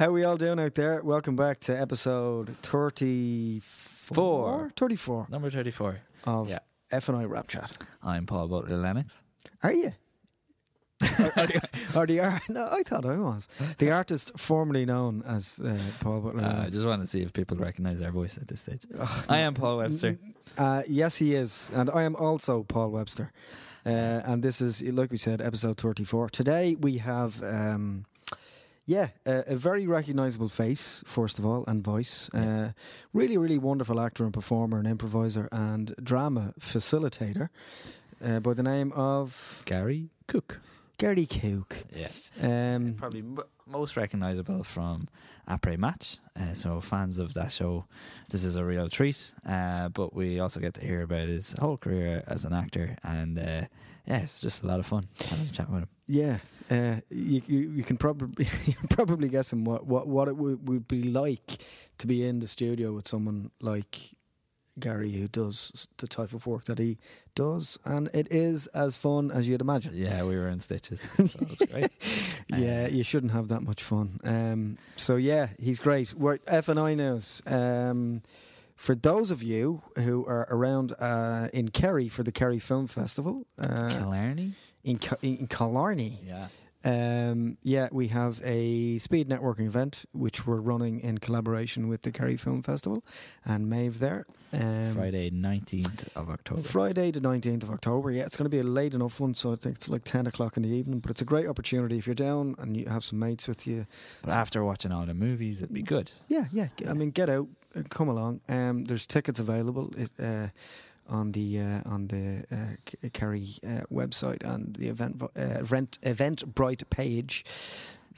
How we all doing out there? Welcome back to episode 34? Four. 34 Number 34. of Yeah. F&I WrapChat. I'm Paul Butler Lennox. Are you? or, or the, or the art? No, I thought I was. The artist formerly known as uh, Paul Butler. Uh, I just want to see if people recognize our voice at this stage. Ugh, I am Paul Webster. Uh, yes, he is. And I am also Paul Webster. Uh, and this is, like we said, episode 34. Today we have, um, yeah, a, a very recognizable face, first of all, and voice. Uh, really, really wonderful actor and performer and improviser and drama facilitator uh, by the name of Gary Cooke. Gary Cooke. Yeah. Um, Probably m- most recognizable from Après Match. Uh, so, fans of that show, this is a real treat. Uh, but we also get to hear about his whole career as an actor. And uh, yeah, it's just a lot of fun having a chat with him. Yeah, uh, you, you you can probably probably guessing what what what it would, would be like to be in the studio with someone like Gary who does the type of work that he does, and it is as fun as you'd imagine. Yeah, we were in stitches. So it was great. Yeah, Uh, you shouldn't have that much fun. Um, so yeah, he's great. We're F and I news. Um, for those of you who are around uh, in Kerry for the Kerry Film Festival uh, Killarney? in in Killarney, Yeah. um, yeah, we have a speed networking event which we're running in collaboration with the Kerry Film Festival and Maeve there. Um, Friday, 19th of October. Friday the 19th of October. Yeah, it's going to be a late enough one, so I think it's like 10 o'clock in the evening. But it's a great opportunity if you're down and you have some mates with you. But after watching all the movies, it'd be good. Yeah, yeah. I mean, get out, come along. Um, there's tickets available it, uh, on the uh, on the uh, Kerry uh, website and the event uh, event Eventbrite page.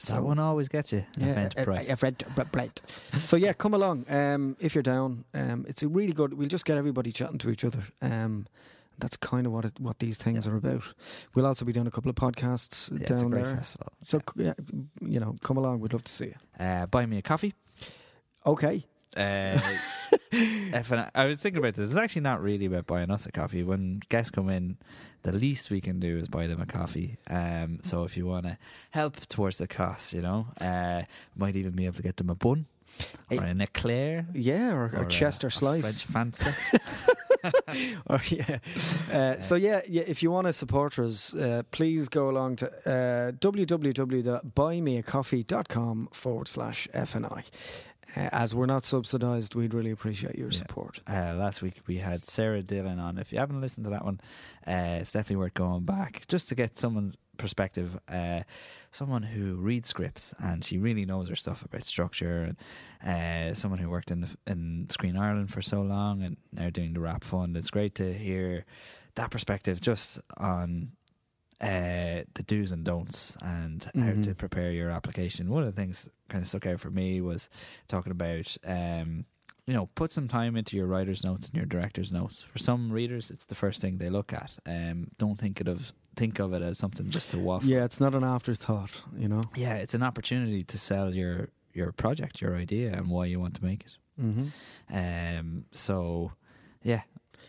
that one always gets you. Event bright. uh, Eventbrite. so yeah, come along. Um, if you're down, um, it's a really good. We'll just get everybody chatting to each other. Um, that's kind of what it, what these things Yeah. are about. We'll also be doing a couple of podcasts yeah, down it's a great there. festival. So yeah, you know, come along. We'd love to see you. Uh, buy me a coffee. Okay. Uh, an, I was thinking about this. It's actually not really about buying us a coffee. When guests come in, the least we can do is buy them a coffee. Um, so if you want to help towards the cost, you know, uh, might even be able to get them a bun or an eclair. Yeah, or, or, a- Chester a slice. French fancy. or yeah. Uh, so yeah, yeah. If you want to support us, uh, please go along to uh, www.buymeacoffee.com forward slash FNI. Uh, as we're not subsidised, we'd really appreciate your Yeah. support. Uh, last week we had Sarah Dillon on. If you haven't listened to that one, uh, it's definitely worth going back just to get someone's perspective. Uh, someone who reads scripts and she really knows her stuff about structure, and uh, someone who worked in the, in Screen Ireland for so long and now doing the WRAP Fund. It's great to hear that perspective just on uh, the do's and don'ts and how Mhm. to prepare your application. One of the things kind of stuck out for me was talking about, um, you know, put some time into your writer's notes and your director's notes. For some readers, it's the first thing they look at. Um, don't think it of think of it as something just to waffle. Yeah, it's not an afterthought, you know. yeah, it's an opportunity to sell your your project, your idea, and why you want to make it. Mm-hmm. Um, so yeah,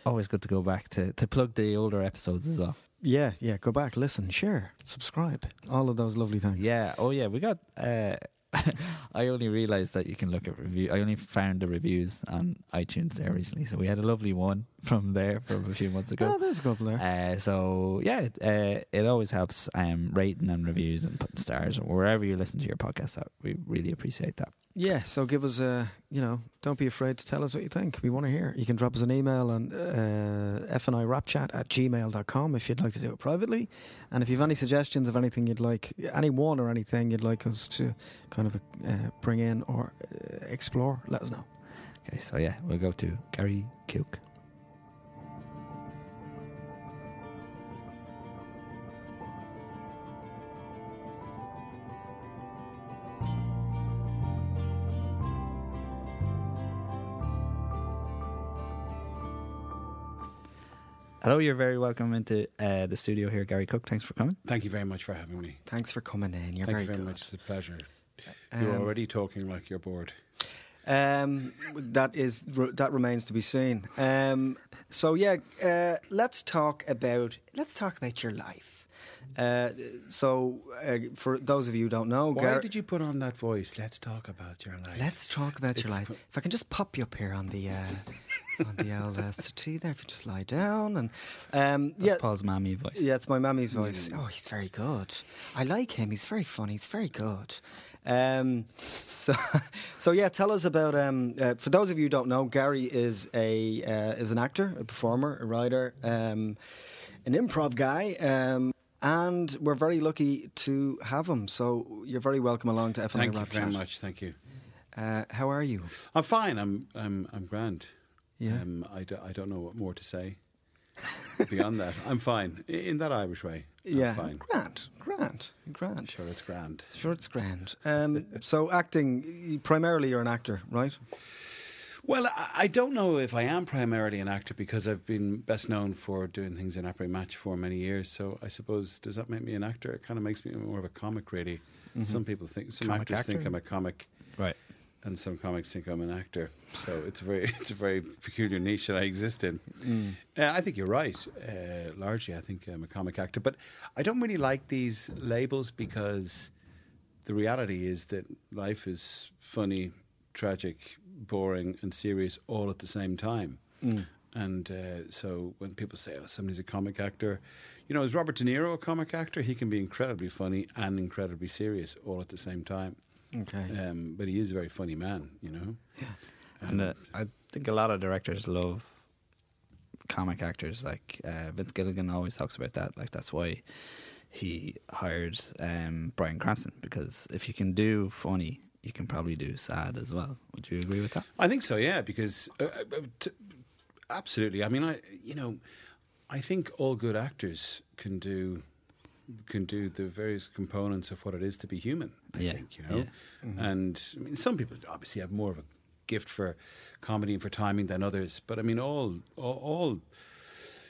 always good to go back to to plug the older episodes as well. Yeah, yeah. Go back, listen, share, subscribe, all of those lovely things. Yeah. Oh, yeah. We got. Uh, I only realized that you can look at review. I only found the reviews on iTunes there recently, so we had a lovely one from there from a few months ago. Oh, there's a couple there. Uh, so yeah, it, uh, it always helps um, rating and reviews and putting stars wherever you listen to your podcast. That we really appreciate that. Yeah, so give us a, you know, don't be afraid to tell us what you think. We want to hear. You can drop us an email on uh, fnirapchat at gmail.com if you'd like to do it privately. And if you have any suggestions of anything you'd like, any one or anything you'd like us to kind of uh, bring in or uh, explore, let us know. Okay, so yeah, we'll go to Gary Cooke. Hello, you're very welcome into uh, the studio here, Gary Cooke. Thanks for coming. Thank you very much for having me. Thanks for coming in. You're Thank very, you very good. much. It's a pleasure. You're Um, already talking like you're bored. Um, that is that remains to be seen. Um, so yeah, uh, let's talk about let's talk about your life. Uh, so, uh, for those of you who don't know, Why Gar- did you put on that voice? Let's talk about your life. let's talk about your life. If I can just pop you up here on the uh, on the old uh, settee there, if you just lie down and um, That's yeah, Paul's mammy voice. yeah, it's my mammy's voice. Oh, he's very good. I like him. He's very funny. He's very good. Um, so, so yeah, tell us about. Um, uh, for those of you who don't know, Gary is a uh, is an actor, a performer, a writer, um, an improv guy, um, and we're very lucky to have him. So you're very welcome along to FNI Thank you very Chat. much. Thank you. Uh, how are you? I'm fine. I'm I'm I'm grand. Yeah. Um, I, do, I don't know what more to say beyond that. I'm fine in that Irish way. I'm yeah, fine. grand, grand, grand. Sure, it's grand. Sure, it's grand. Um, so acting, primarily, you're an actor, right? Well, I, don't know if I am primarily an actor because I've been best known for doing things in Après Match for many years. So I suppose does that make me an actor? It kind of makes me more of a comic, really. Some people think some Comic actors think? I'm a comic, Right. and some comics think I'm an actor. So it's a very it's a very peculiar niche that I exist in. Uh, I think you're right. Uh, largely, I think I'm a comic actor, but I don't really like these labels because the reality is that life is funny, tragic, boring, and serious all at the same time. And uh, so when people say, "Oh, somebody's a comic actor," you know, is Robert De Niro a comic actor? He can be incredibly funny and incredibly serious all at the same time. Okay. Um, but he is a very funny man, you know. Yeah, And uh, I think a lot of directors love comic actors. Like uh, Vince Gilligan always talks about that. Like that's why he hired um, Bryan Cranston because if you can do funny, you can probably do sad as well. Would you agree with that? I think so, yeah, because uh, uh, t- absolutely. I mean, I you know, I think all good actors can do can do the various components of what it is to be human. I Yeah, think you know, yeah. and I mean, some people obviously have more of a gift for comedy and for timing than others, but I mean, all all. all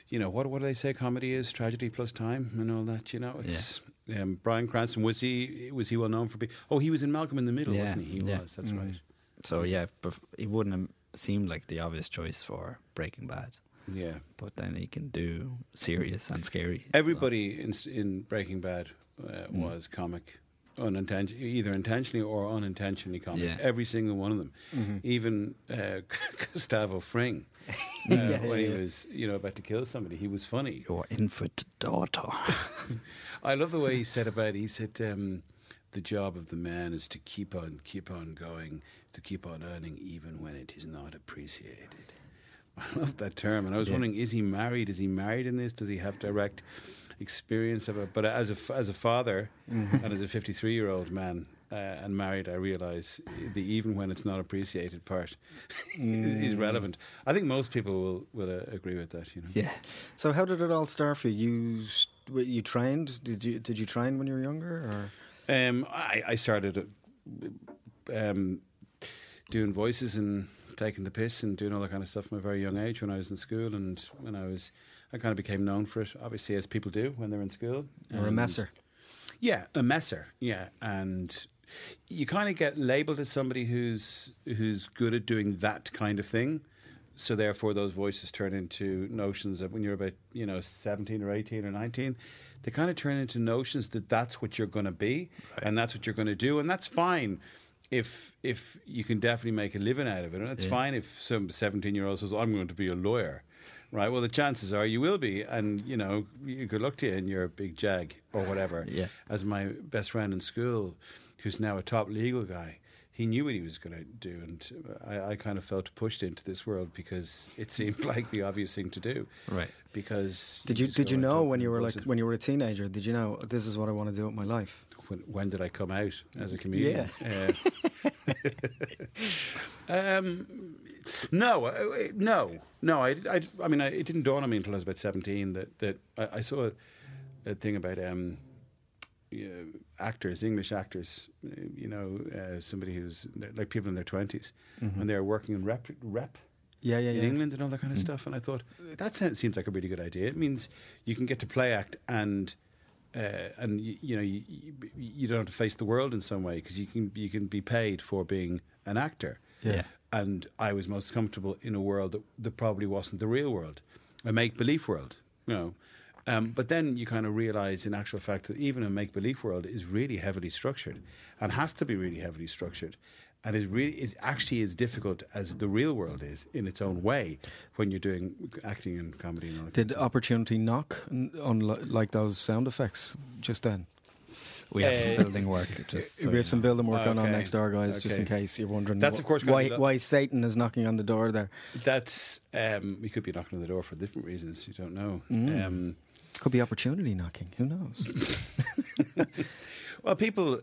you know what? What do they say? Comedy is tragedy plus time, and all that. You know, it's um, Bryan Cranston. Was he was he well known for being? Oh, he was in Malcolm in the Middle, Yeah, wasn't he? He yeah. was. That's right. So yeah, bef- he wouldn't have seemed like the obvious choice for Breaking Bad, Yeah. but then he can do serious and scary. Everybody in in Breaking Bad uh, Mm. was comic, unintention, either intentionally or unintentionally comic. Yeah. Every single one of them, Mm-hmm. even uh, Gustavo Fring, Yeah, when yeah, he was you know about to kill somebody, he was funny. Your infant daughter. I love the way he said about it. He said um, the job of the man is to keep on, keep on going, to keep on earning, even when it is not appreciated. I love that term, and I was Yeah. wondering: is he married? Is he married in this? Does he have direct experience of it? But as a as a father and as a fifty three year old man. Uh, and married, I realise the even when it's not appreciated part is relevant. I think most people will will uh, agree with that. You know, yeah. So how did it all start for you? You you trained? Did you did you train when you were younger? Or Um, I, I started um, doing voices and taking the piss and doing all that kind of stuff from a very young age when I was in school and when I was I kind of became known for it, obviously as people do when they're in school. or a messer? Yeah, a messer. Yeah, and you kind of get labelled as somebody who's who's good at doing that kind of thing. So therefore, those voices turn into notions that when you're about you know seventeen or eighteen or nineteen, they kind of turn into notions that that's what you're going to be and that's what you're going to do, and that's fine. If if you can definitely make a living out of it, and it's Yeah. fine if some seventeen year old says, "I'm going to be a lawyer," right? Well, the chances are you will be, and you know, you good luck to you, and you're a big jag or whatever Yeah. as my best friend in school, who's now a top legal guy, he knew what he was going to do, and I, I kind of felt pushed into this world because it seemed like the obvious thing to do. Right. Because Did you just did you know when you were like bullshit. when you were a teenager? Did you know this is what I want to do with my life? when, when did I come out as a comedian? Yeah. Uh, um, no, uh, no, no. I, I, I mean, I, it didn't dawn on me until I was about seventeen that that I, I saw a, a thing about um, you know, actors, English actors. uh, You know, uh, somebody who's like people in their 20s when they're working in rep, rep Yeah, yeah, in yeah. England and all that kind of stuff. And I thought that sounds, seems like a really good idea. It means you can get to play act and uh, and you, you know you, you, you don't have to face the world in some way because you can you can be paid for being an actor. Yeah. And I was most comfortable in a world that, that probably wasn't the real world, a make believe world. You know. Um, but then you kind of realize, in actual fact, that even a make believe world is really heavily structured and has to be really heavily structured. And is really is actually as difficult as the real world is in its own way when you're doing acting and comedy. And all Did opportunity knock on like those sound effects just then? We have some Uh, building work. Just so we have some building work going on next door, guys. Just in case you're wondering. That's, wh- of course, why why Satan is knocking on the door there. That's um, we could be knocking on the door for different reasons. You don't know. Mm. Um, Could be opportunity knocking. Who knows? well, people.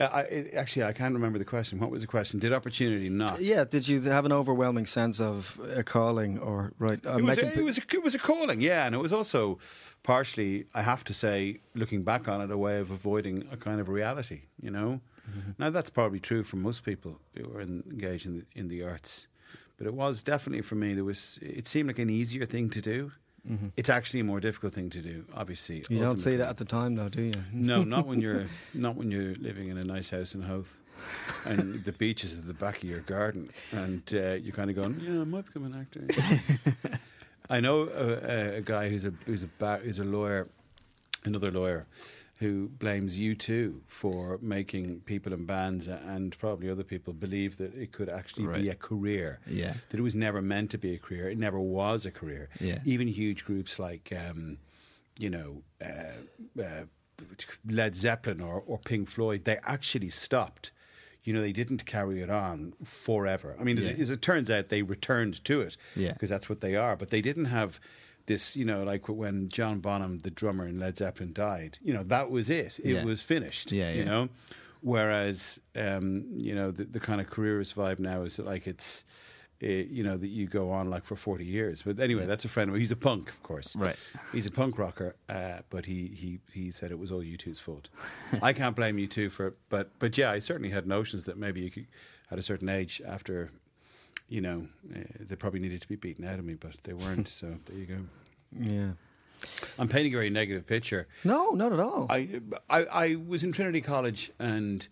Uh, I, it- actually, I can't remember the question. What was the question? Did opportunity knock? yeah. Did you have an overwhelming sense of a calling or right? I'm it was, a, it was a, it was a calling, yeah, and it was also partially, I have to say, looking back on it, a way of avoiding a kind of reality. You know, mm-hmm. now that's probably true for most people who are engaged in the, in the arts, but it was definitely for me. There was it seemed like an easier thing to do. It's actually a more difficult thing to do. Obviously, you don't see that at the time, though, do you? No, not when you're not when you're living in a nice house in Howth, and the beach is at the back of your garden, and uh, you're kind of going, "Yeah, I might become an actor." I know a, a, a guy who's a who's a ba- who's a lawyer, another lawyer, who blames U2 for making people and bands and probably other people believe that it could actually be a career. Yeah. That it was never meant to be a career. It never was a career. Yeah. Even huge groups like, um, you know, uh, uh, Led Zeppelin or, or Pink Floyd, they actually stopped. You know, they didn't carry it on forever. I mean, Yeah. as, as it turns out, they returned to it Yeah. because that's what they are. But they didn't have this, you know, like when John Bonham, the drummer in Led Zeppelin, died. You know, that was it. It Yeah. was finished. Yeah, You know, whereas, um, you know, the, the kind of careerist vibe now is like it's. Uh, you know that you go on like for forty years, but anyway, that's a friend of mine. He's a punk, of course. Right. He's a punk rocker, uh, but he, he he said it was all U2's fault. I can't blame U2 for, but but yeah, I certainly had notions that maybe you could, at a certain age, after, you know, uh, they probably needed to be beaten out of me, but they weren't. so there you go. Yeah. I'm painting a very negative picture. No, not at all. I, I, I was in Trinity College and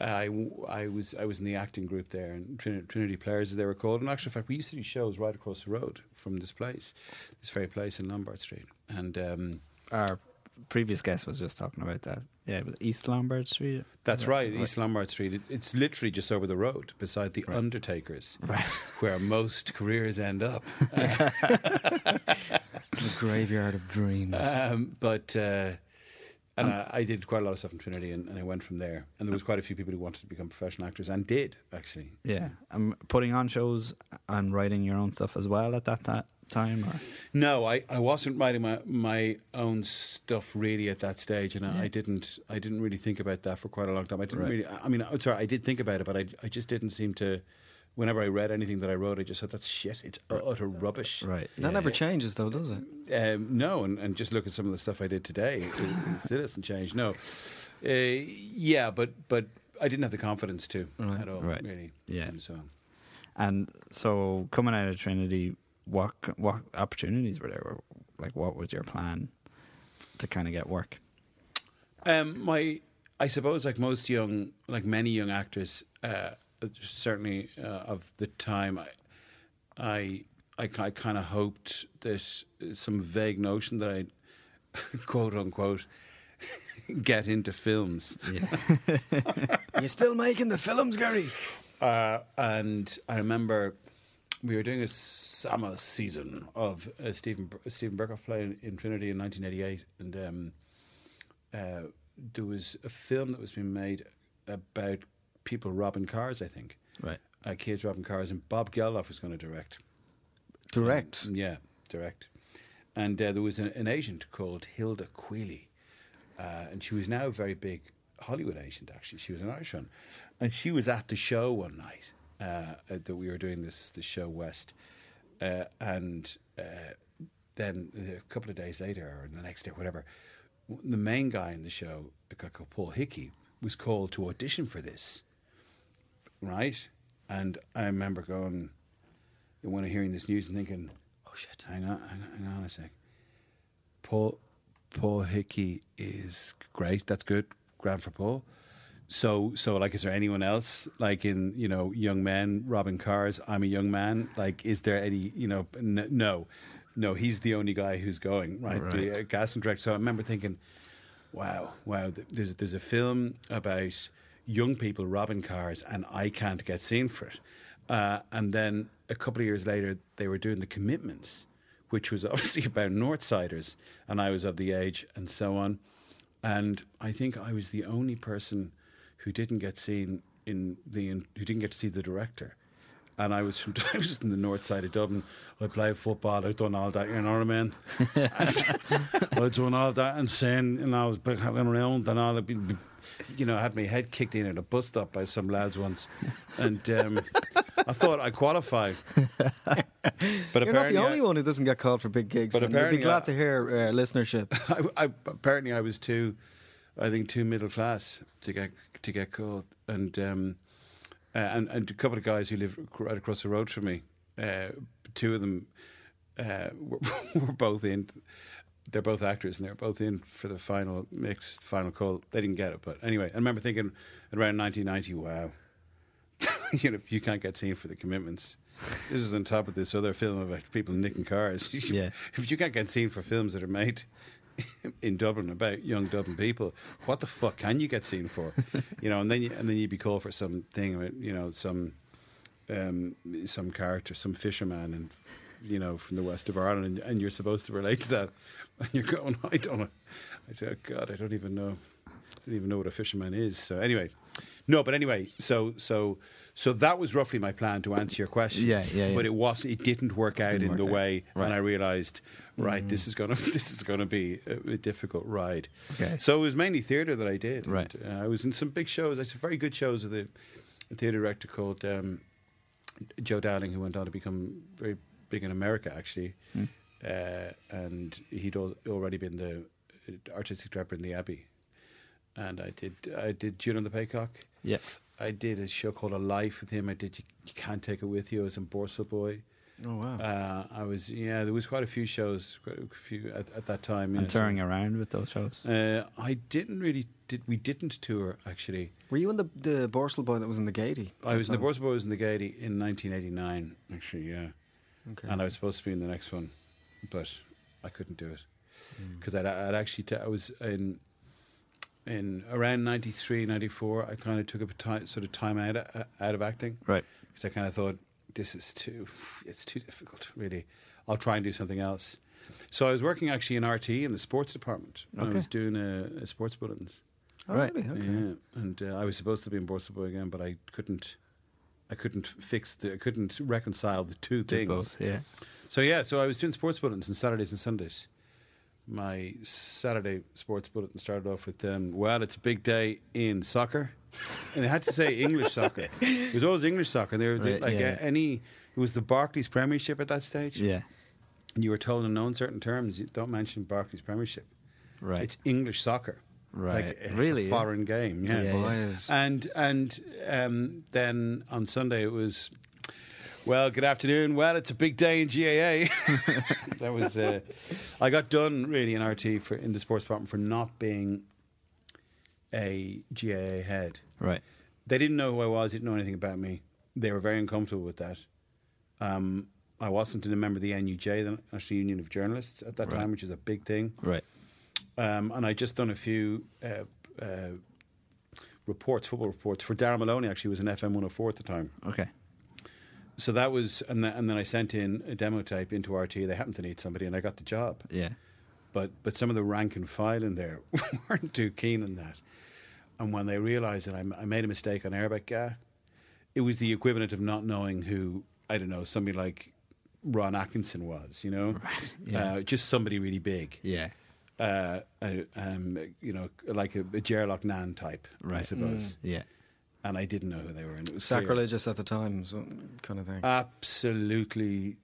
I, I was I was in the acting group there, and Trinity, Trinity Players as they were called. In actual fact, we used to do shows right across the road from this place, this very place in Lombard Street. And um, Our previous guest was just talking about that. Yeah, it was East Lombard Street. that's Is that right, East Lombard Street. It, it's literally just over the road, beside the Undertakers, Right. where most careers end up. the graveyard of dreams. Um, but uh, and I, I did quite a lot of stuff in Trinity, and, and I went from there. And there was quite a few people who wanted to become professional actors, and did actually. Yeah. I'm putting on shows and writing your own stuff as well at that ta- time. Or No, I, I wasn't writing my, my own stuff really at that stage, and I, I didn't I didn't really think about that for quite a long time. I didn't Right. really. I mean, I'm sorry, I did think about it, but I I just didn't seem to. Whenever I read anything that I wrote, I just thought that's shit. It's utter rubbish. right. that yeah, never changes, though, does it? Um, no, and, and just look at some of the stuff I did today. It, it still hasn't changed. No, uh, yeah, but but I didn't have the confidence to Right. at all. Right. Really. Yeah. And so And so coming out of Trinity, what what opportunities were there? Like, what was your plan to kind of get work? Um, my, I suppose, like most young, like many young actors, uh, certainly uh, of the time, I, I, I, ki- kind of hoped that some vague notion that I'd quote unquote get into films. Yeah. You're still making the films, Gary. Uh, and I remember we were doing a summer season of a Stephen Stephen Berkoff play in, in Trinity in 1988, and um, uh, there was a film that was being made about people robbing cars. I think right. uh, kids robbing cars, and Bob Geldof was going to direct. Direct. Um, yeah, direct. And uh, there was an, an agent called Hylda Queally, uh, and she was now a very big Hollywood agent. Actually, she was an Irish one, and she was at the show one night uh, uh, that we were doing this the show West, uh, and uh, then a couple of days later or the next day, whatever, the main guy in the show, a guy called Paul Hickey, was called to audition for this, right? And I remember going when I'm hearing this news and thinking, Oh shit. hang on, hang on, hang on a sec. Paul Paul Hickey is great. That's good. Grand for Paul. So so like, is there anyone else like in you know young men robbing cars? I'm a young man. Like, is there any you know? N- no. no, he's the only guy who's going, right? The Right. uh, casting director. So I remember thinking, wow, wow, th- there's, there's a film about young people robbing cars and I can't get seen for it. Uh, and then a couple of years later, they were doing The Commitments, which was obviously about Northsiders, and I was of the age and so on. And I think I was the only person who didn't get seen in the who didn't get to see the director. And I was from I was in the north side of Dublin. I played football. I'd done all that. You know what I mean? I'd done all that and saying, and I was going around and all. I'd be, you know, I had my head kicked in at a bus stop by some lads once, and um, I thought I qualified. But You're not apparently the I- only one who doesn't get called for big gigs. But then. You'd be apparently glad I- to hear uh, listenership. I, I, apparently I was too, I think too middle class to get to get called, and um, uh, and and a couple of guys who live right across the road from me, uh, two of them uh, were, were both in. They're both actors, and they're both in for the final mix, final call. They didn't get it, but anyway, I remember thinking around 1990, wow, you know, you can't get seen for the commitments. This is on top of this other film about people nicking cars. Yeah. if you can't get seen for films that are made in Dublin about young Dublin people, what the fuck can you get seen for? you know, and then you, and then you'd be called for something, you know, some um, some character, some fisherman, and you know, from the west of Ireland, and, and you're supposed to relate to that, and you're going, I don't know. I said, oh, God, I don't even know. I don't even know what a fisherman is. So anyway, no, but anyway, so so so that was roughly my plan to answer your question. Yeah, yeah, yeah. But it was it didn't work out Didn't in the out. way, Right. and I realised, right, this is gonna this is gonna be a, a difficult ride. Okay. So it was mainly theatre that I did. Right. And, uh, I was in some big shows. I saw very good shows with a, a theatre director called um, Joe Dowling, who went on to become very big in America, actually. Hmm. Uh, and he'd al- already been the uh, artistic director in the Abbey. And I did I did Juno and the Paycock. Yes. I did a show called A Life with him. I did You, you Can't Take It With You. I was in Borstal Boy. Oh wow! Uh, I was yeah. There was quite a few shows, quite a few at, at that time. And know, so- touring around with those shows. Uh, I didn't really did. We didn't tour actually. Were you in the the Borstal boy that was in the Gaiety? I was in the Borstal was in the Gaiety in 1989. Actually, yeah. Okay. And I was supposed to be in the next one, but I couldn't do it Mm. because I'd, I'd actually t- I was in in around 93, 94. I kind of took a time, sort of time out uh, out of acting Right. because I kind of thought this is too it's too difficult. Really, I'll try and do something else. So I was working actually in RTÉ in the sports department. Okay. I was doing a, a sports bulletins. Oh, Right. really? Okay. Yeah, and uh, I was supposed to be in Borstal again, but I couldn't. I couldn't fix the. I couldn't reconcile the two Did things. both. Yeah. So yeah, so I was doing sports bulletins on Saturdays and Sundays. My Saturday sports bulletin started off with, um, "Well, it's a big day in soccer," and they had to say English soccer. It was always English soccer. They were Right, like yeah. any. It was the Barclays Premiership at that stage. Yeah. And you were told in no uncertain terms, you don't mention Barclays Premiership. Right. It's English soccer. right. Like, really? a yeah. foreign game. Yeah. Yeah. And and um, then on Sunday it was, well, good afternoon. Well, it's a big day in GAA. that was. Uh, I got done really in RTÉ for in the sports department for not being a GAA head. Right. They didn't know who I was. They didn't know anything about me. They were very uncomfortable with that. Um, I wasn't a member of the NUJ, the National Union of Journalists, at that Right. time, which is a big thing. Right. Um, and I just done a few uh, uh, reports, football reports for Darren Maloney. Actually, was an FM 104 at the time. Okay. So that was, and, then and then I sent in a demo tape into RTÉ. They happened to need somebody, and I got the job. Yeah. But but some of the rank and file in there weren't too keen on that. And when they realised that I, I made a mistake on Arabic, uh, it was the equivalent of not knowing who I don't know somebody like Ron Atkinson was. You know, Yeah. uh, just somebody really big Yeah. uh, uh, um, you know, like a, a Gerlach Nan type, I Right. suppose. Yeah. And I didn't know who they were. And it was clear. Sacrilegious at the time, so kind of thing. Absolutely,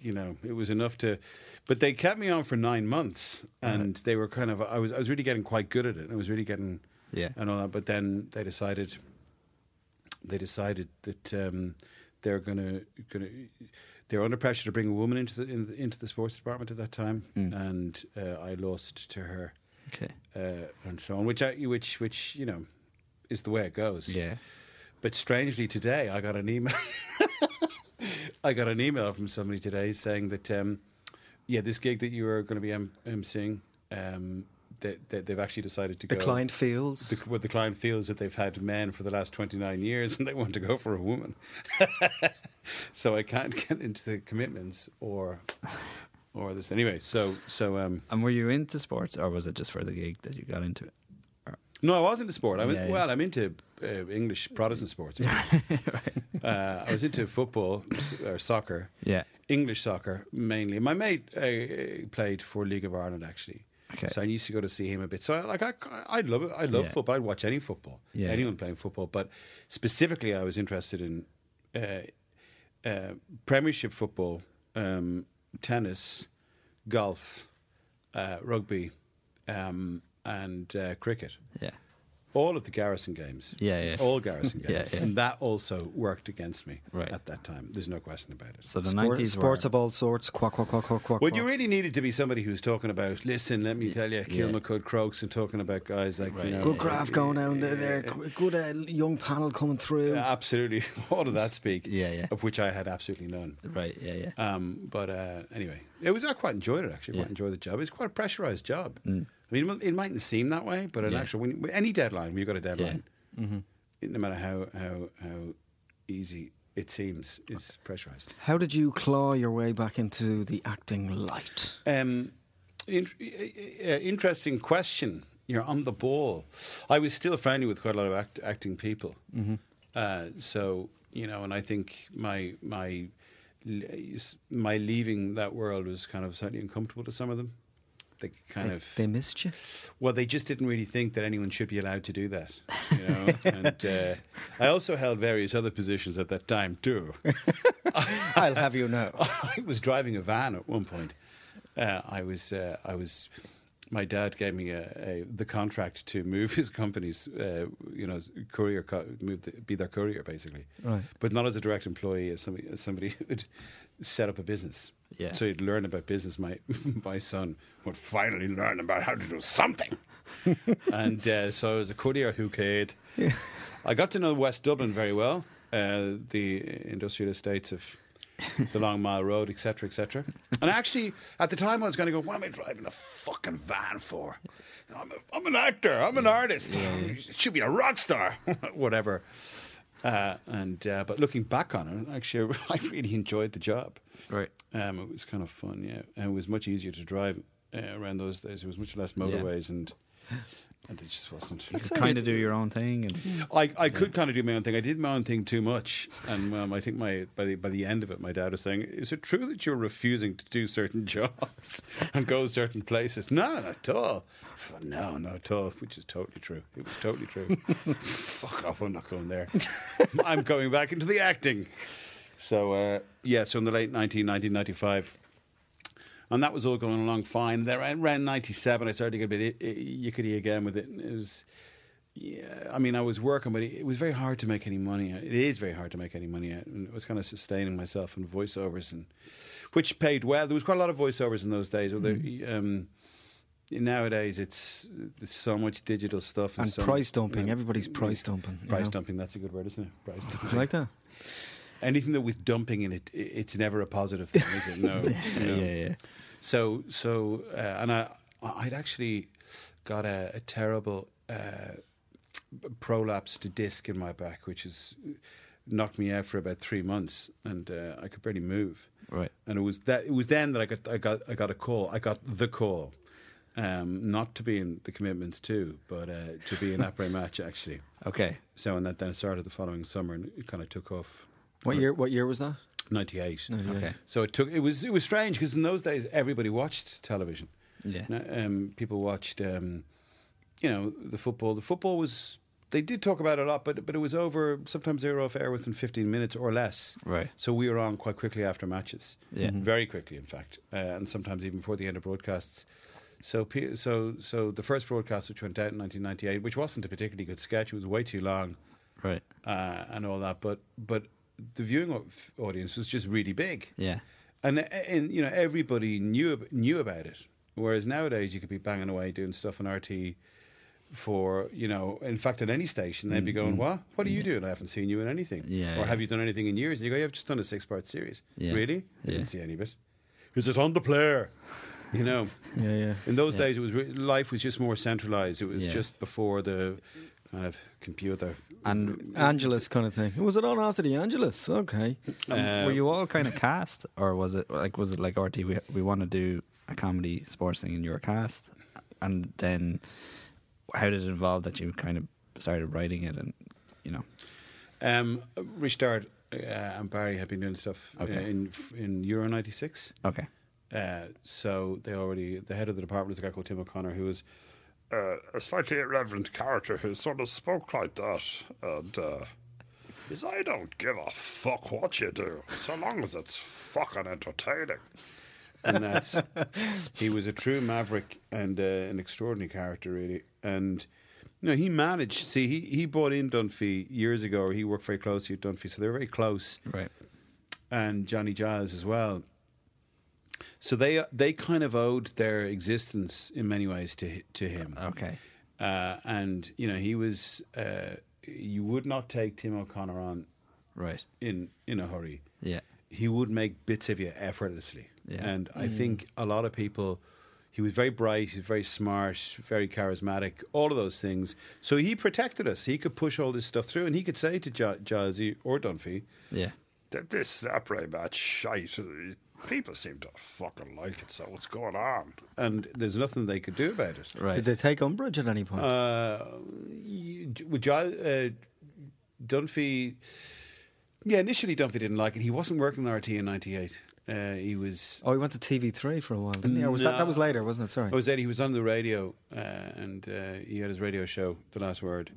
you know, it was enough to. But they kept me on for nine months, and they were kind of. I was. I was really getting quite good at it. I was really getting. Yeah. And all that. But then they decided. They decided that um, they're gonna gonna. They were under pressure to bring a woman into the in, into the sports department at that time, Mm. and uh, I lost to her. Okay. uh, and so on, which I, which which you know is the way it goes. Yeah. But strangely, today I got an email. I got an email from somebody today saying that um, yeah, this gig that you were going to be em- emceeing, um, they, they, they've actually decided to The go. The client feels. The, what the client feels that they've had men for the last 29 years and they want to go for a woman. so I can't get into the commitments or or this anyway. So so um, And were you into sports, or was it just for the gig that you got into it? No, I wasn't into sport. I mean, Yeah, yeah. well, I'm into uh, English Protestant sports. uh, I was into football or soccer, Yeah. English soccer mainly. My mate uh, played for League of Ireland actually. Okay. So I used to go to see him a bit. So I, like I, I'd love it. I love Yeah. football. I'd watch any football. Yeah, anyone playing football. But specifically, I was interested in uh, uh, Premiership football, um, tennis, golf, uh, rugby, um, and uh, cricket. Yeah. All of the Garrison games. Yeah, yeah. All Garrison games. yeah. And that also worked against me Right. at that time. There's no question about it. So the Sport- nineties sports were, of all sorts. Quack, quack, quack, quack, quack. Well, you really needed to be somebody who's talking about, listen, let me tell you, Kilmacud Crokes and talking about guys like, Right. you know. Good graph going down there. there. Good uh, young panel coming through. Yeah, absolutely. All of that speak. Yeah, yeah. Of which I had absolutely none. right. Yeah, yeah. Um, but uh, anyway, it was. I quite enjoyed it actually. I Quite enjoyed the job. It's quite a pressurized job. Mm. I mean, it mightn't seem that way, but in Yeah. actual, when, any deadline, when you've got a deadline, Mm-hmm. it- no matter how how how easy it seems, is pressurized. How did you claw your way back into the acting light? Um, in, uh, interesting question. You're on the ball. I was still friendly with quite a lot of act, acting people. Mm-hmm. Uh, so you know, and I think my my my leaving that world was kind of slightly uncomfortable to some of them. They kind They, of they missed you. well, they just didn't really think that anyone should be allowed to do that. You know, and uh, I also held various other positions at that time too. I'll have you know. I was driving a van at one point. Uh, I was, uh, I was. My dad gave me a, a, the contract to move his company's, uh, you know, courier, co- move the, be their courier basically, Right. but not as a direct employee, as somebody, as somebody who'd set up a business. Yeah. So he'd learn about business. My my son would finally learn about how to do something. and uh, so I was a courier who could. I got to know West Dublin very well, uh, the industrial estates of the Long Mile Road, etc., etc. And actually, at the time, I was going to go, "What am I driving a fucking van for? I'm, a, I'm an actor. I'm an artist. Should be a rock star, whatever." Uh, and uh, but looking back on it, actually, I really enjoyed the job. Right. Um, it was kind of fun, yeah. And it was much easier to drive uh, around those days. It was much less motorways, and and it just wasn't. You kind of do your own thing, and I, I could kind of do my own thing. I did my own thing too much, and um, I think my by the by the end of it, my dad was saying, "Is it true that you're refusing to do certain jobs and go certain places?" No, not at all. No, not at all. Which is totally true. It was totally true. Fuck off! I'm not going there. I'm going back into the acting. So uh, yeah, so in the late 19, 1995. And that was all going along fine. Then around- around '97, I started to get a bit yickety again with it. And It was, yeah. I mean, I was working, but it, was very hard to make any money. It is very hard to make any money. out, And it was kind of sustaining myself in voiceovers, and which paid well. There was quite a lot of voiceovers in those days. Although, um, nowadays, it's there's so much digital stuff and, And so price much- dumping. yeah. Everybody's price dumping. Price know. dumping. That's a good word, isn't it? Price dumping. you like that? Anything that with dumping in it, it's never a positive thing, is it? No. no. yeah, yeah. So so uh, and I I'd actually got a, a terrible uh, prolapsed disc in my back, which has knocked me out for about three months, and uh, I could barely move. Right. And it was that it was then that I got I got I got a call. I got the call, um, not to be in the commitments too, but uh, to be in après match actually. Okay. So and that then started the following summer, and it kind of took off. What year? What year was that? Ninety eight. Okay. So it took. It was. It was strange because in those days everybody watched television. Yeah. Um, people watched, um, you know, the football. The football was. They did talk about it a lot, but but it was over. Sometimes they were off air within fifteen minutes or less. Right. So we were on quite quickly after matches. Yeah. Mhm. Very quickly, in fact, uh, and sometimes even before the end of broadcasts. So, so, so the first broadcast, which went out in 1998, which wasn't a particularly good sketch, it was way too long Right. uh, and all that. But but the viewing audience was just really big Yeah. and and you know everybody knew knew about it. Whereas nowadays you could be banging away doing stuff on RTÉ for you know, in fact, at any station they'd be going, "What? What are you doing? I haven't seen you in anything. Mm-hmm. Yeah, or yeah. have you done anything in years?" And you go, "Yeah, "I've just done a six part series." Yeah. Really? I Yeah. didn't see any of it. is it on the player? You know, Yeah, yeah. in those days, it was re- life was just more centralized. It was just before the kind of computer. And Angelus kind of thing. Was it on after the Angelus? Okay. Um, Uh, were you all kind of cast, or was it like was it like RTÉ? We we want to do a comedy sports thing, and you were cast, and then how did it involve that you kind of started writing it, and you know, Um, Risteárd uh, and Barry had been doing stuff uh, Okay. in in Euro '96. okay, Uh, so they already the head of the department was a guy called Tim O'Connor, who was uh, a slightly irreverent character who sort of spoke like that, and uh, is I don't give a fuck what you do, so long as it's fucking entertaining. And that's he was a true maverick and uh, an extraordinary character, really. And you know, he managed. See, he he brought in Dunphy years ago. Or he worked very closely with Dunphy, so they were very close right, and Johnny Giles as well. So they they kind of owed their existence in many ways to to him. okay, Uh, and you know he was uh, you would not take Tim O'Connor on right, in in a hurry. yeah, He would make bits of you effortlessly. Yeah. And I think a lot of people. He was very bright. He was very smart, very charismatic. All of those things. So he protected us. He could push all this stuff through, and he could say to Jazzy or Dunphy, yeah, Th- This après match shite. Uh, People seem to fucking like it, so what's going on? and there's nothing they could do about it. right, Did they take umbrage at any point? Uh, you- with Giles, uh, Dunphy, yeah, initially Dunphy didn't like it. He wasn't working on RT in '98. Uh, he was. oh, he went to TV3 for a while, didn't he? Or was that, that was later, wasn't it? Sorry. I was there. He was on the radio, uh, and uh, he had his radio show, The Last Word,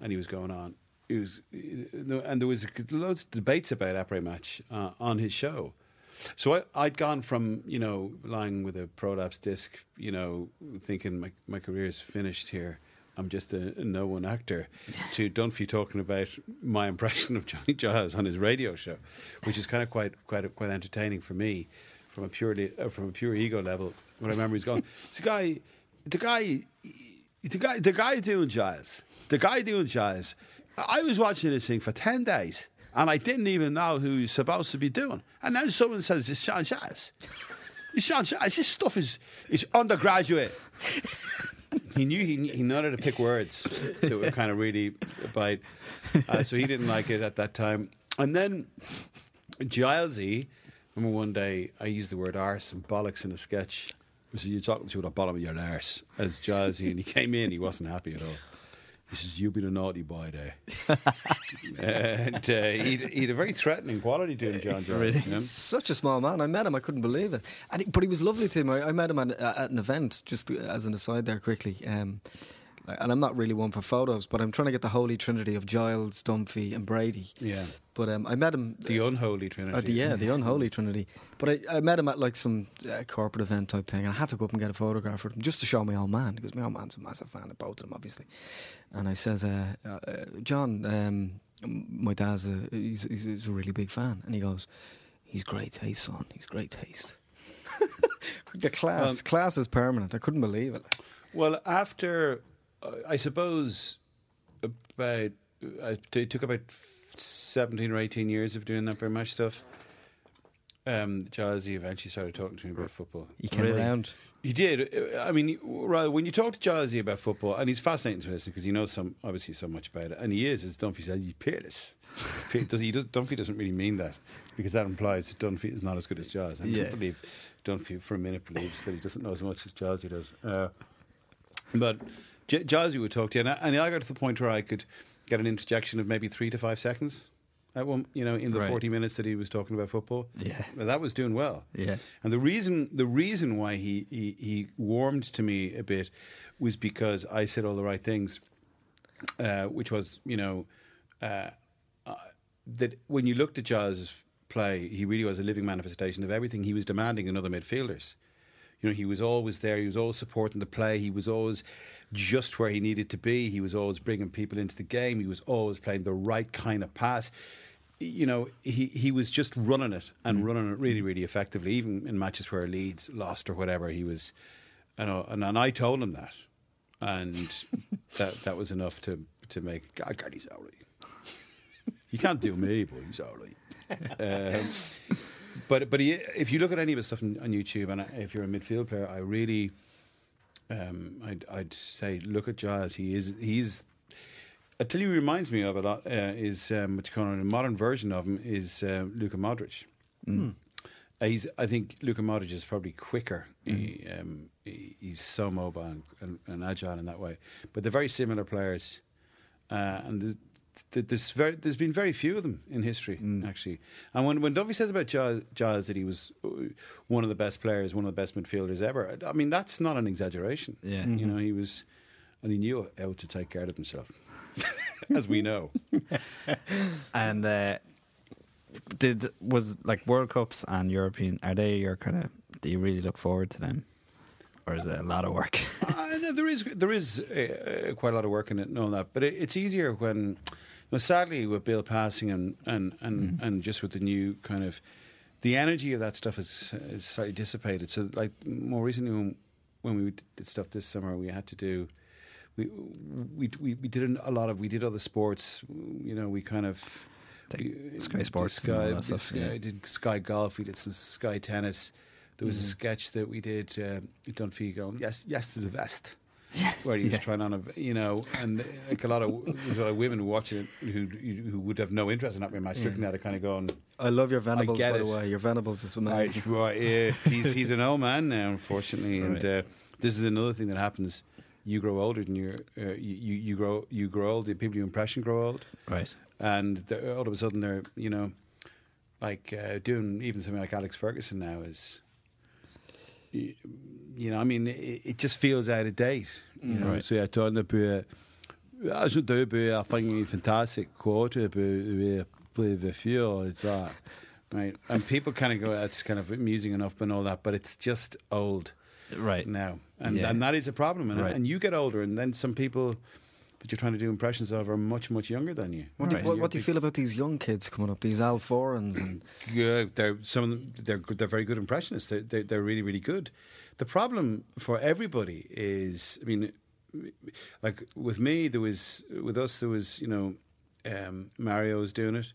and he was going on. He was, and there was loads of debates about après match uh, on his show. So I, I'd gone from you know lying with a prolapse disc, you know, thinking my my career is finished here. I'm just a, a no one actor. to Dunphy talking about my impression of Johnny Giles on his radio show, which is kind of quite quite quite entertaining for me, from a purely uh, from a pure ego level. When I remember he's going, the guy, the guy, the guy, the guy doing Giles, the guy doing Giles. I was watching this thing for ten days, and I didn't even know who he's supposed to be doing. And then someone says it's Sean Giles. It's Sean Giles. This stuff is is undergraduate. he knew he, he knew how to pick words that were kind of really bite. Uh, so he didn't like it at that time. And then Gilesy, remember one day I used the word arse and bollocks in a sketch. Said, You're talking to the bottom of your arse as Gilesy. And he came in, he wasn't happy at all. He says, You've been a naughty boy there. and uh, he'd, he'd a very threatening quality to him, John Giles. Really? You know? He's such a small man. I met him. I couldn't believe it. And he, but he was lovely to him. I, I met him at, at an event, just as an aside there quickly. Um, and I'm not really one for photos, but I'm trying to get the holy trinity of Giles, Dunphy, and Brady. Yeah. But um, I met him. The unholy trinity. Uh, the, yeah, the unholy trinity. But I, I met him at like some uh, corporate event type thing, and I had to go up and get a photograph with him just to show my old man because my old man's a massive fan of both of them, obviously. And I says, uh, uh, uh, John, um, my dad's a he's, he's, he's a really big fan, and he goes, he's great taste, son. He's great taste. the class, Um, class is permanent. I couldn't believe it. Well, after, uh, I suppose, about, uh, it took about 17 or 18 years of doing that very much stuff. Um, Jazzy eventually started talking to me about football. He came Really? around. He did. Uh, I mean, rather, when you talk to Jazzy about football, and he's fascinating to listen because he knows some, obviously, so much about it, and he is, as Dunphy said, he's peerless. Does, he does, Dunphy doesn't really mean that because that implies that Dunphy is not as good as Jazz. I Yeah. don't believe Dunphy for a minute believes that he doesn't know as much as Jazzy does. Uh, but J- Jazzy would talk to you, and I, and I got to the point where I could get an interjection of maybe three to five seconds. At one, you know, in the Right. forty minutes that he was talking about football, Yeah. Well, that was doing well. Yeah. And the reason the reason why he, he, he warmed to me a bit was because I said all the right things, uh, which was you know uh, uh, that when you looked at Jaws play, he really was a living manifestation of everything he was demanding in other midfielders. You know, he was always there. He was always supporting the play. He was always just where he needed to be. He was always bringing people into the game. He was always playing the right kind of pass. You know, he, he was just running it and running it really, really effectively. Even in matches where Leeds lost or whatever, he was. You know, and, and I told him that, and that that was enough to to make God, God he's all right. You can't do me, but he's all right. Um, but but he, if you look at any of his stuff on, on YouTube, and if you're a midfield player, I really, um, I'd, I'd say look at Giles. He is he's. I tell you, who reminds me of a lot uh, is um, what you call it, a modern version of him is uh, Luka Modric. Uh, he's, I think Luka Modric is probably quicker. He, um, he, he's so mobile and, and, and agile in that way. But they're very similar players, uh, and there's, th- there's very, there's been very few of them in history actually. And when when Dunphy says about Giles, Giles that he was uh, one of the best players, one of the best midfielders ever, I mean that's not an exaggeration. Yeah. you know he was, and he knew how to take care of himself, as we know. And uh, did was like World Cups and European? Are they your kind of? Do you really look forward to them, or is it a lot of work? Uh, no, there is there is uh, uh, quite a lot of work in it and all that, but it, it's easier when, know, sadly with Bill passing and and and, and just with the new kind of, the energy of that stuff is is slightly dissipated. So like more recently when, when we did stuff this summer, we had to do. We, we we we did a lot of we did other sports you know we kind of we- Sky Sports Sky, did stuff, Sky, yeah. did Sky Golf we did some Sky Tennis there was a Mm-hmm. sketch that we did uh, at Dunphy going yes yes to the vest where he was Yeah. trying on a you know and uh, like a lot of a lot of women watching it who who would have no interest in that very much looking at it kind of going I love your Venables, by the way. Your Venables is amazing. right, yeah. He's he's an old man now, unfortunately, and uh, this is another thing that happens. You grow older, and you uh, you you you grow you grow old. The people you impression grow old, right. and all of a sudden they're you know like uh, doing even something like Alex Ferguson now is. You know, I mean, it, it just feels out of date. You mm. know, Right. så jeg tror på, altså det på jeg think en fantastic quote på på the fuel. It's that, right? And people kind of go, that's kind of amusing enough, and all that, but it's just old Right. now, and Yeah. and that is a problem. And, Right. and you get older, and then some people that you're trying to do impressions of are much much younger than you. What, do, what, what do you feel about these young kids coming up? These Al Forans and Yeah, they're some of them. They're they're very good impressionists. They're, they're they're really really good. The problem for everybody is, I mean, like with me, there was with us there was you know, um, Mario was doing it.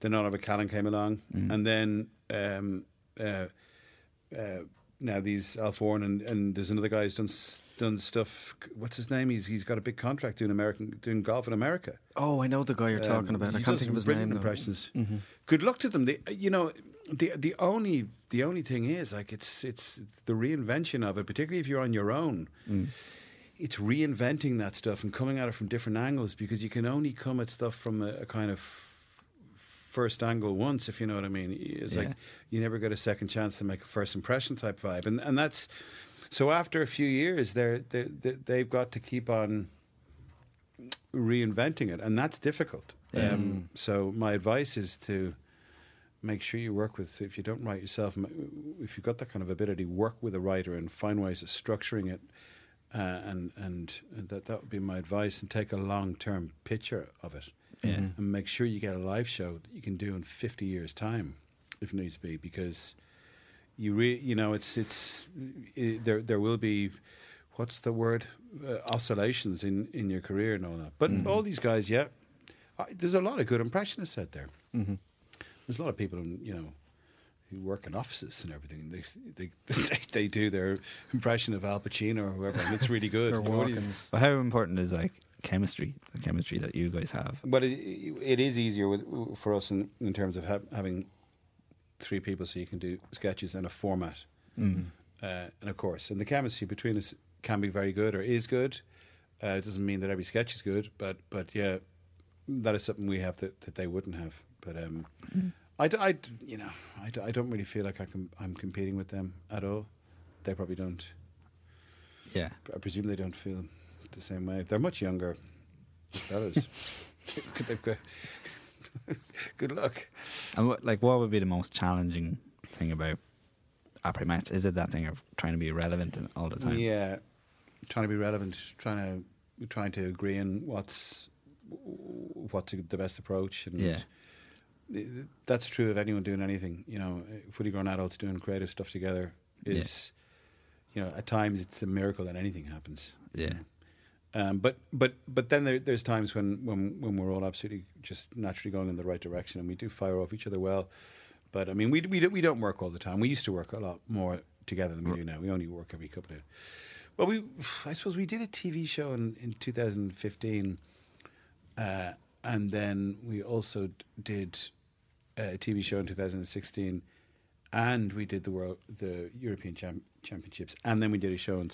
Then Oliver Callan came along, and then um, uh, uh, now these Al Foran and, and there's another guy who's done done stuff. What's his name? He's he's got a big contract doing American doing golf in America. oh, I know the guy you're talking Um, about. I can't think of his name. Impressions. Good luck to them. They, you know, the the only the only thing is like it's it's the reinvention of it, particularly if you're on your own. It's reinventing that stuff and coming at it from different angles because you can only come at stuff from a, a kind of first angle once, if you know what I mean. It's Yeah. like you never get a second chance to make a first impression type vibe, and and that's so. After a few years, they're, they they they've got to keep on reinventing it, and that's difficult. Um, so my advice is to make sure you work with. If you don't write yourself, if you've got that kind of ability, work with a writer and find ways of structuring it. Uh, and, and and that that would be my advice, and take a long term picture of it, Yeah. Mm-hmm. and make sure you get a live show that you can do in fifty years' time, if needs be, because you re, you know it's it's i there there will be what's the word uh, oscillations in in your career and all that. But mm-hmm. all these guys yeah I, there's a lot of good impressionists out there. Mm-hmm. There's a lot of people in, you know who work in offices and everything they they they, they do their impression of Al Pacino or whoever and it's really good. They're You know, what do you- walk-ins. But how important is like chemistry, the chemistry that you guys have? But it, it is easier with, for us in, in terms of ha- having three people, so you can do sketches in a format, Mm. uh, and of course, and the chemistry between us can be very good or is good. Uh, it doesn't mean that every sketch is good, but but yeah, that is something we have that, that they wouldn't have. But um, I, d- I d- you know, I, d- I don't really feel like I can, I'm competing with them at all. They probably don't. Yeah. I presume they don't feel the same way. They're much younger fellas. They've got good luck. And what, like, what would be the most challenging thing about Après Match? Is it that thing of trying to be relevant all the time? Yeah, trying to be relevant, trying to trying to agree on what's what's the best approach, and Yeah. that's true of anyone doing anything. You know, fully grown adults doing creative stuff together is, you know, at times it's a miracle that anything happens. Yeah. Um, but but but then there, there's times when, when when we're all absolutely just naturally going in the right direction, and we do fire off each other well. But I mean, we we don't, we don't work all the time. We used to work a lot more together than we do now. We only work every couple of. Well, we I suppose we did a TV show in in 2015, uh, and then we also did a TV show in 2016, and we did the world the European Cham- Championships, and then we did a show in.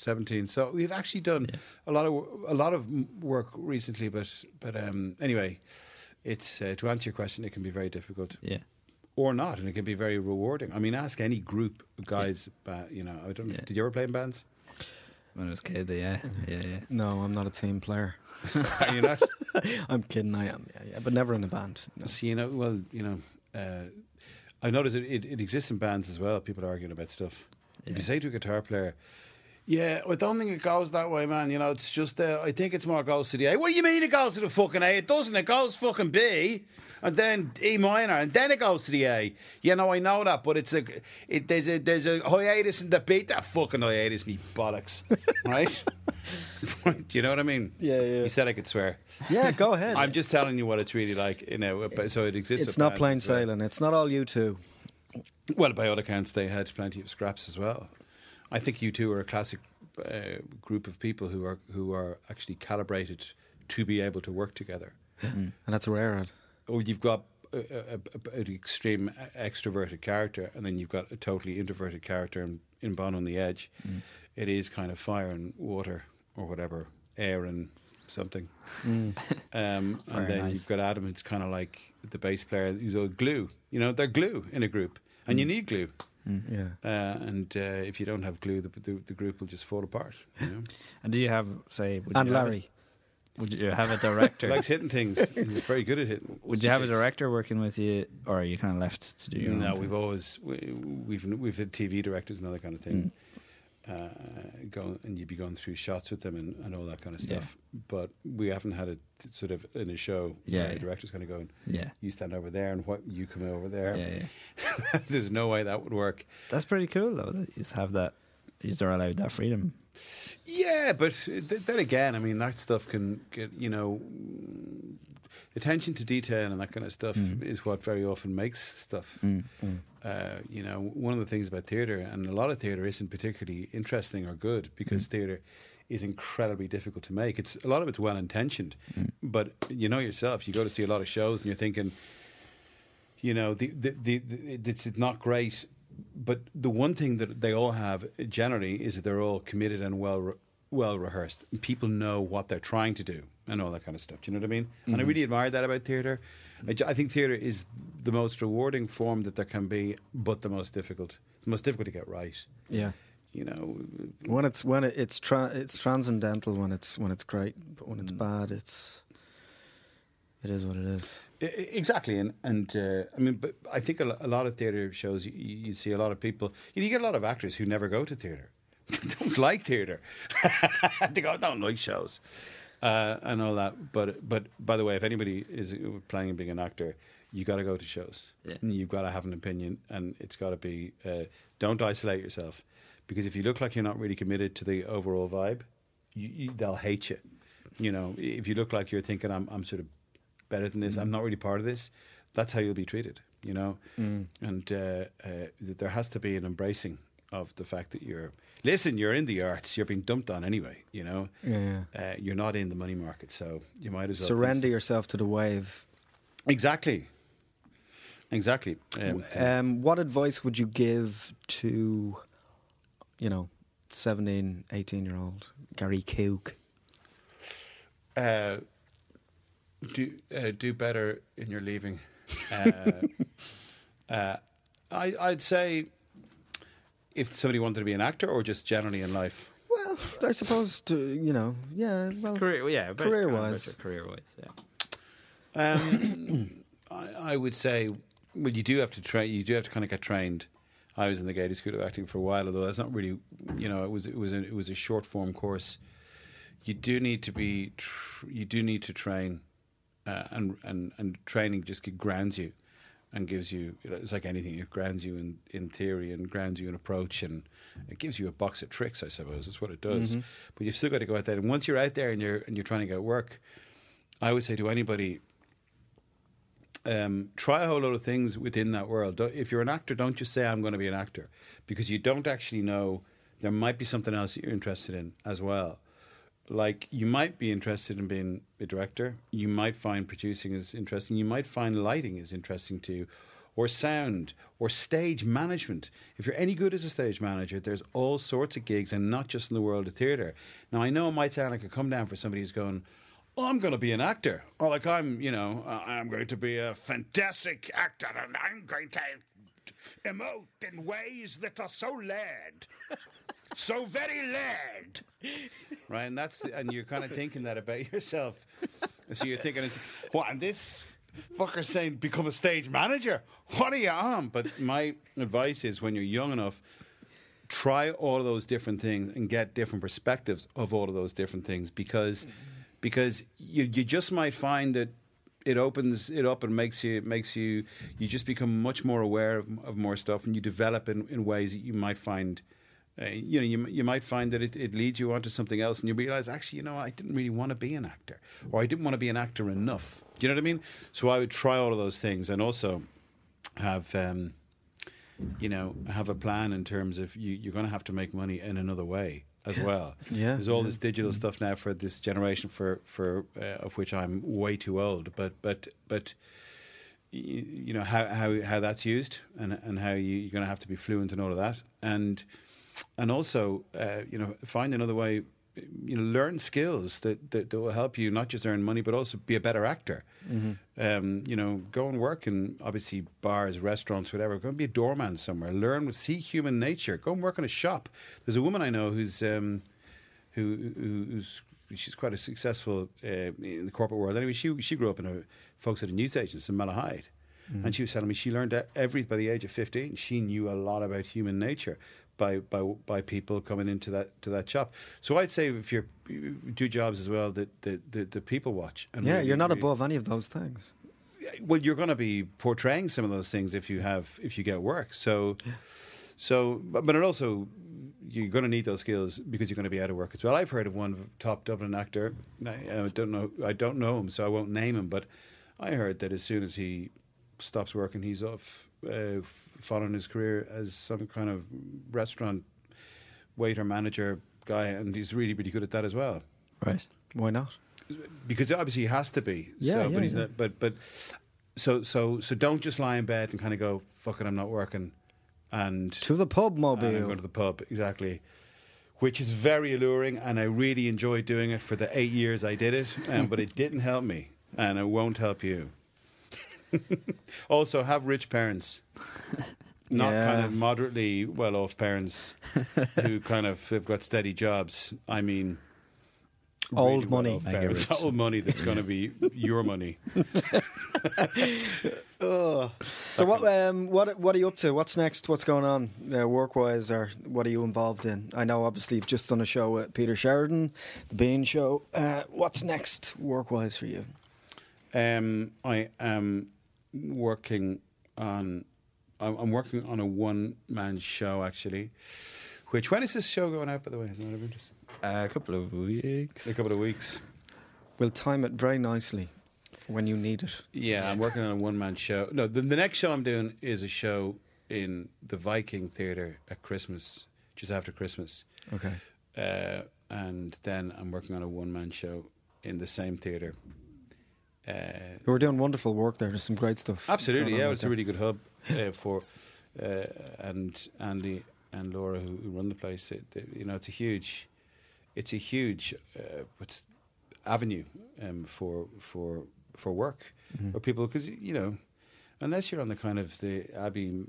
S- 17 so we've actually done Yeah. a lot of a lot of work recently but but um anyway it's uh, to answer your question it can be very difficult Yeah. or not, and it can be very rewarding. I mean, ask any group of guys. Uh, you know, I don't. Yeah. Did you ever play in bands? When I was a kid, yeah, yeah, yeah. No, I'm not a team player. Are you not? I'm kidding. I am. Yeah, yeah, but never in a band. No. So, you know, well, you know, uh, I notice it, it, it exists in bands as well. People arguing about stuff. If you say to a guitar player, "Yeah, I don't think it goes that way, man. You know, it's just uh, I think it's more goes to the A." What do you mean it goes to the fucking A? It doesn't. It goes fucking B, and then E minor, and then it goes to the A. You know, I know that, but it's a it, there's a there's a hiatus in the beat. That fucking hiatus, me bollocks, right? Do you know what I mean? Yeah, yeah. You said I could swear. Yeah, go ahead. I'm just telling you what it's really like. You know, so it exists. it's not plain as well. sailing. It's not all U2. Well, by all accounts, they had plenty of scraps as well. I think U2 are a classic uh, group of people who are who are actually calibrated to be able to work together. And that's rare. Or you've got an extreme extroverted character, and then you've got a totally introverted character in, in Bono and the Edge. It is kind of fire and water, or whatever, air and something. Um, and then nice. you've got Adam. It's kind of like the bass player who's a glue. You know, they're glue in a group, and you need glue. Yeah. Uh, and uh, if you don't have glue, the, the, the group will just fall apart. You know? And do you have say? Would And you have Larry. a, would you have a director? he likes hitting things. He's very good at hitting. would you have a director working with you, or are you kind of left to do your No, own? thing? we've always we, we've we've had TV directors and other kind of Mm. Uh, go and you'd be going through shots with them and, and all that kind of Yeah. stuff. But we haven't had it sort of in a show. Yeah, where yeah. director's kind of going. Yeah, You stand over there, and what you come over there. yeah, yeah. There's no way that would work. That's pretty cool though. That you have that. Are allowed that freedom. Yeah, but th- then again, I mean, that stuff can get, you know, mm, attention to detail and that kind of stuff Mm. is what very often makes stuff. Uh, you know, one of the things about theatre, and a lot of theatre isn't particularly interesting or good because mm. theatre is incredibly difficult to make. It's a lot of it's well intentioned, mm. but you know yourself, you go to see a lot of shows and you're thinking, you know, the, the, the, the it's not great. But the one thing that they all have generally is that they're all committed and well re- well rehearsed. People know what they're trying to do and all that kind of stuff. Do you know what I mean? And I mm-hmm. really admire that about theatre. I, I think theatre is the most rewarding form that there can be, but the most difficult. The most difficult to get right. Yeah. You know, When it's when it, it's tra- it's transcendental when it's when it's great, but when it's bad, it's it is what it is. I- I- Exactly, and and uh, I mean, but I think a, a lot of theatre shows you, you see a lot of people. You, get a lot of actors who never go to theatre, don't like theatre. they go, don't like shows, uh, and all that. But but by the way, if anybody is planning on being an actor, you got to go to shows. Yeah. You've got to have an opinion, and it's got to be. Uh, don't isolate yourself, because if you look like you're not really committed to the overall vibe, you, you, they'll hate you. You know, if you look like you're thinking, I'm I'm sort of better than this. I'm not really part of this. That's how you'll be treated, you know. And uh, uh, there has to be an embracing of the fact that you're. Listen, you're in the arts. You're being dumped on anyway. You know. Yeah. Uh, you're not in the money market, so you might as well Surrender yourself to the wave. Exactly. Exactly. Um, Um, what advice would you give to, you know, 17, 18 year old Gary Cooke? uh, do uh, do better in your leaving. Uh, uh, I, I'd say if somebody wanted to be an actor or just generally in life. Well, I suppose to you know, yeah. Well, career, yeah, career wise, kind of about your career-wise, yeah. Um, I, I would say, well, you do have to train. You do have to kind of get trained. I was in the Gaiety School of Acting for a while, although that's not really, you know, it was it was a, it was a short form course. You do need to be, tr- you do need to train, uh, and and and training just grounds you, and gives you. It's like anything; it grounds you in in theory and grounds you in approach, and it gives you a box of tricks. I suppose that's what it does. But you've still got to go out there, and once you're out there and you're and you're trying to get work, I would say to anybody um, try a whole lot of things within that world. Don't- If you're an actor, don't just say I'm going to be an actor because you don't actually know there might be something else that you're interested in as well. Like you might be interested in being a director, you might find producing is interesting, you might find lighting is interesting to you, or sound, or stage management. If you're any good as a stage manager, there's all sorts of gigs, and not just in the world of theatre. Now I know it might sound like a come down for somebody who's going, "Oh, I'm going to be an actor," or like I'm, you know, I'm going to be a fantastic actor, and I'm going to emote in ways that are so led, so very led. Right, and that's and you're kind of thinking that about yourself. So you're thinking, "What?" And this fucker's saying, "Become a stage manager." What are you on? But my advice is, when you're young enough, try all of those different things and get different perspectives of all of those different things because because you you just might find that it opens it up and makes you makes you you just become much more aware of, of more stuff and you develop in, in ways that you might find uh, you know you, you might find that it, it leads you onto something else and you realize actually you know I didn't really want to be an actor or I didn't want to be an actor enough do you know what I mean so I would try all of those things and also have um, you know, have a plan in terms of you, you're going to have to make money in another way as well. Yeah, there's all yeah. this digital stuff now for this generation, for for uh, of which I'm way too old. But but but you, you know how how how that's used and and how you, you're going to have to be fluent in all of that, and and also uh, you know find another way. You know, learn skills that, that, that will help you not just earn money, but also be a better actor. Um, you know, go and work in obviously bars, restaurants, whatever. Go and be a doorman somewhere. Learn, see human nature. Go and work in a shop. There's a woman I know who's um, who, who who's she's quite a successful uh, in the corporate world. Anyway, she she grew up in a folks at a newsagents in Malahide. And she was telling me she learned every by the age of fifteen. She knew a lot about human nature by by by people coming into that to that shop. So I'd say if you're, you do jobs as well that the the, people watch. And Yeah, really- you're not really- above any of those things. well, you're going to be portraying some of those things if you have if you get work. So, so, but, but it also you're going to need those skills because you're going to be out of work as well. I've heard of one top Dublin actor. I, I don't know. I don't know him, so I won't name him. But I heard that as soon as he stops working, he's off uh, following his career as some kind of restaurant waiter manager guy, and he's really really good at that as well Right. Why not? because obviously he has to be. Yeah, so, yeah, but he's yeah. not. But but so so so don't just lie in bed and kind of go fuck it, I'm not working, and To the pub, and I'm mobile. to the pub exactly. Which is very alluring, and I really enjoyed doing it for the eight years I did it. Um, but it didn't help me, and it won't help you. also, have rich parents, not Yeah. kind of moderately well-off parents who kind of have got steady jobs. I mean, Old money. parents. old money that's going to be your money. So what um what what are you up to? What's next? What's going on uh, work wise, or what are you involved in? I know obviously you've just done a show with Peter Sheridan, the Bean Show. Uh, what's next work wise for you? Um, I am working on. I'm I'm working on a one-man show actually. Which when is this show going out? By the way, isn't that of interest? a couple of weeks. A couple of weeks. We'll time it very nicely for when you need it. Yeah, I'm working on a one-man show. No, the, the next show I'm doing is a show in the Viking Theatre at Christmas, just after Christmas, Okay. uh, and then I'm working on a one-man show in the same theatre. Uh, were doing wonderful work there. There's some great stuff. Absolutely, yeah. It's a really good hub uh, for uh, and Andy and Laura who, who run the place. It, it- you know, it's a huge, it's a huge uh, what's avenue um, for for for work Mm-hmm. for people because you know, unless you're on the kind of the Abbey.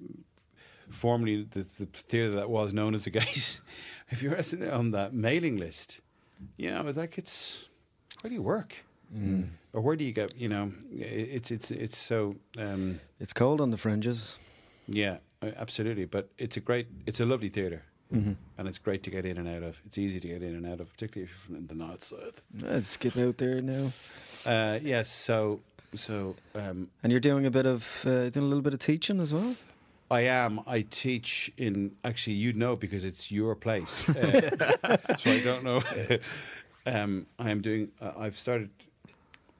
Formerly, the, the theatre that was known as the Gate. if you're on that mailing list, you know, like it's where do you work, Mm. Or where do you go? You know, it's it's it's so. Um, It's cold on the fringes. yeah, absolutely. But it's a great, it's a lovely theatre, Mm-hmm. and it's great to get in and out of. It's easy to get in and out of, particularly if you're from the north side. Let's get out there now. Uh, yes, so so um, And you're doing a bit of uh, doing a little bit of teaching as well. I am. I teach in. Actually, you'd know because it's your place. Uh, so I don't know. um, I am doing. Uh, I've started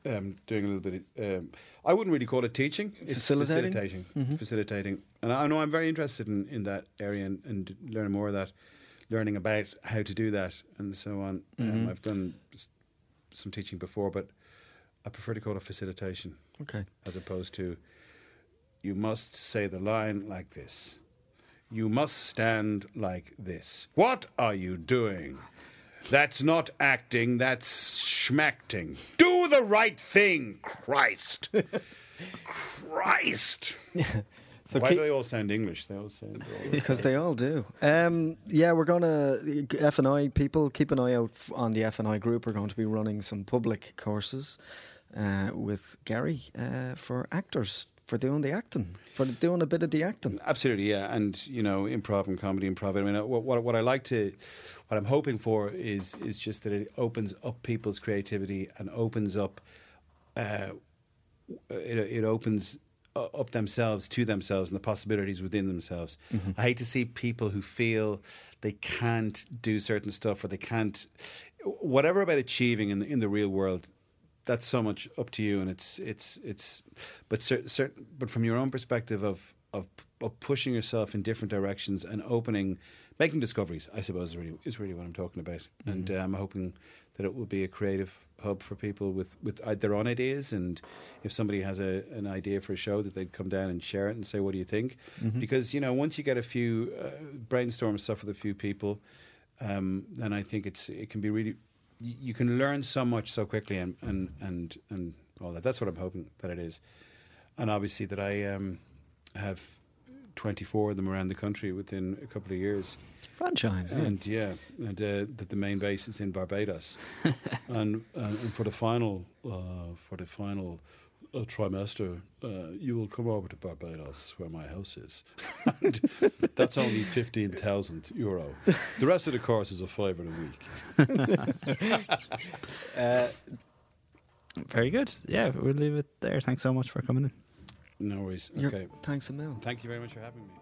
um, doing a little bit. Of, um, I wouldn't really call it teaching. It's Facilitating? facilitating, Mhm. facilitating. And I know I'm very interested in, in that area and, and learning more of that, learning about how to do that and so on. Mhm. Um, I've done some teaching before, but I prefer to call it facilitation Okay. as opposed to you must say the line like this. You must stand like this. What are you doing? That's not acting, that's schmacting. Do the right thing, Christ. Christ. So Why keep- do they all sound English? They all sound. because they all do. Um, yeah, we're gonna FNI people keep an eye out on the FNI group. We're going to be running some public courses uh, with Gary uh, for actors for doing the acting, for doing a bit of the acting. Absolutely, yeah, and you know, improv and comedy, improv. I mean, uh, what, what what I like to, what I'm hoping for is is just that it opens up people's creativity and opens up, uh, it it opens up themselves to themselves and the possibilities within themselves. I hate to see people who feel they can't do certain stuff or they can't, whatever about achieving in the, in the real world. That's so much up to you, and it's it's it's, but cer- certain, but from your own perspective of of, of pushing yourself in different directions and opening, making discoveries. I suppose is really is really what I'm talking about, and uh, I'm hoping that it will be a creative hub for people with with uh, their own ideas. And if somebody has a an idea for a show, that they'd come down and share it and say, "What do you think?" Because you know, once you get a few uh, brainstorm stuff with a few people, um, then I think it's it can be really you you can learn so much so quickly and and and and all that. That's what I'm hoping that it is, and obviously that I um, have 24 of them around the country within a couple of years, Franchise. and yeah, and uh, that the main base is in Barbados, and, and for the final uh, for the final. Uh, trimester, uh, you will come over to Barbados, where my house is. and that's only fifteen thousand euro. The rest of the course is a fiver a week. Uh, Very good. Yeah, we'll leave it there. Thanks so much for coming in. No worries. you're- Okay. Thanks a mil. Thank you very much for having me.